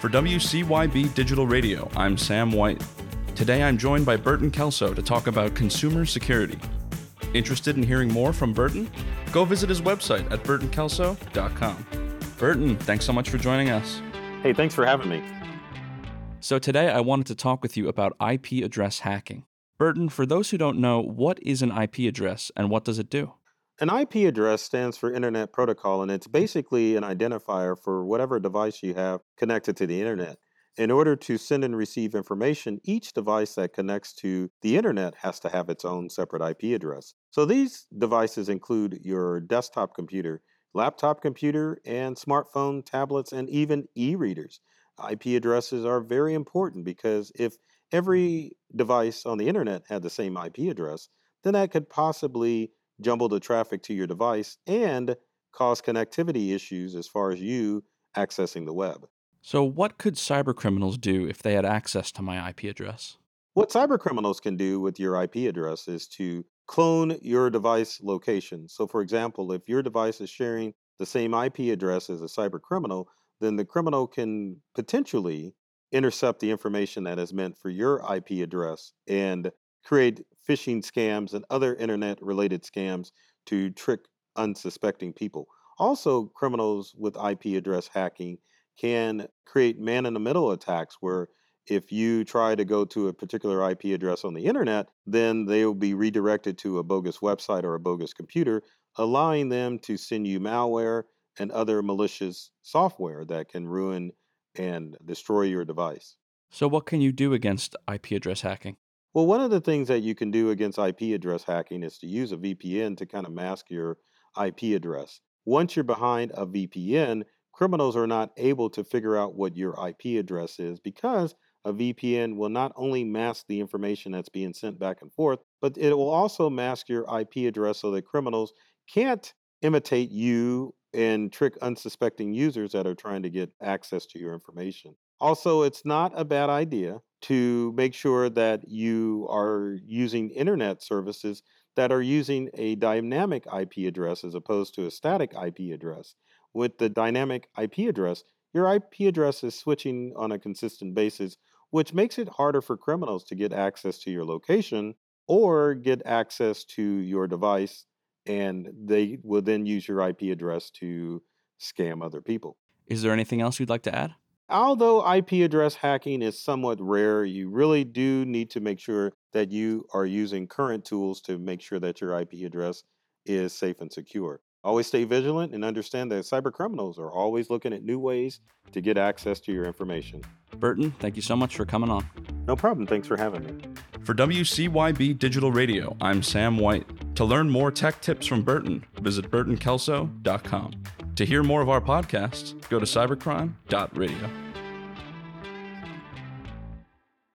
For WCYB Digital Radio, I'm Sam White. Today I'm joined by Burton Kelso to talk about consumer security. Interested in hearing more from Burton? Go visit his website at burtonkelso.com. Burton, thanks so much for joining us. Hey, thanks for having me. So, today I wanted to talk with you about IP address hacking. Burton, for those who don't know, what is an IP address and what does it do? An IP address stands for Internet Protocol, and it's mm. basically an identifier for whatever device you have connected to the Internet. In order to send and receive information, each device that connects to the Internet has to have its own separate IP address. So these devices include your desktop computer, laptop computer, and smartphone, tablets, and even e readers. IP addresses are very important because if every device on the internet had the same IP address, then that could possibly jumble the traffic to your device and cause connectivity issues as far as you accessing the web. So, what could cybercriminals do if they had access to my IP address? What cybercriminals can do with your IP address is to clone your device location. So, for example, if your device is sharing the same IP address as a cybercriminal, then the criminal can potentially intercept the information that is meant for your IP address and create phishing scams and other internet related scams to trick unsuspecting people. Also, criminals with IP address hacking can create man in the middle attacks where if you try to go to a particular IP address on the internet, then they will be redirected to a bogus website or a bogus computer, allowing them to send you malware and other malicious software that can ruin and destroy your device. So, what can you do against IP address hacking? Well, one of the things that you can do against IP address hacking is to use a VPN to kind of mask your IP address. Once you're behind a VPN, criminals are not able to figure out what your IP address is because a VPN will not only mask the information that's being sent back and forth, but it will also mask your IP address so that criminals can't imitate you and trick unsuspecting users that are trying to get access to your information. Also, it's not a bad idea to make sure that you are using internet services that are using a dynamic IP address as opposed to a static IP address. With the dynamic IP address, your IP address is switching on a consistent basis, which makes it harder for criminals to get access to your location or get access to your device and they will then use your IP address to scam other people. Is there anything else you'd like to add? Although IP address hacking is somewhat rare, you really do need to make sure that you are using current tools to make sure that your IP address is safe and secure. Always stay vigilant and understand that cyber criminals are always looking at new ways to get access to your information. Burton, thank you so much for coming on. No problem. Thanks for having me. For WCYB Digital Radio, I'm Sam White. To learn more tech tips from Burton, visit burtonkelso.com. To hear more of our podcasts, go to cybercrime.radio.